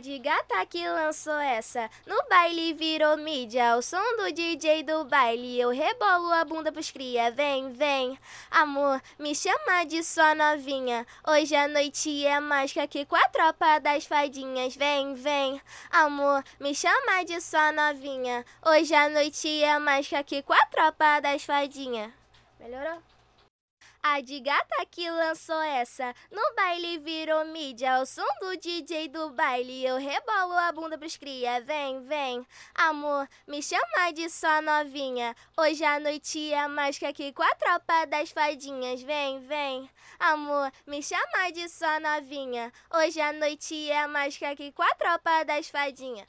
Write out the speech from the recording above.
De gata que lançou essa no baile virou mídia. O som do DJ do baile, eu rebolo a bunda pros cria. Vem, vem, amor, me chama de sua novinha. Hoje a noite é mágica aqui com a tropa das fadinhas. Vem, vem, amor, me chama de sua novinha. Hoje a noite é mágica aqui com a tropa das fadinhas. Melhorou? A de gata que lançou essa no baile virou mídia. O som do DJ do baile, eu rebolo a bunda pros cria. Vem, vem, amor, me chama de sua novinha. Hoje a noite é mais que aqui com a tropa das fadinhas. Vem, vem, amor, me chama de sua novinha. Hoje a noite é mais que aqui com a tropa das fadinhas.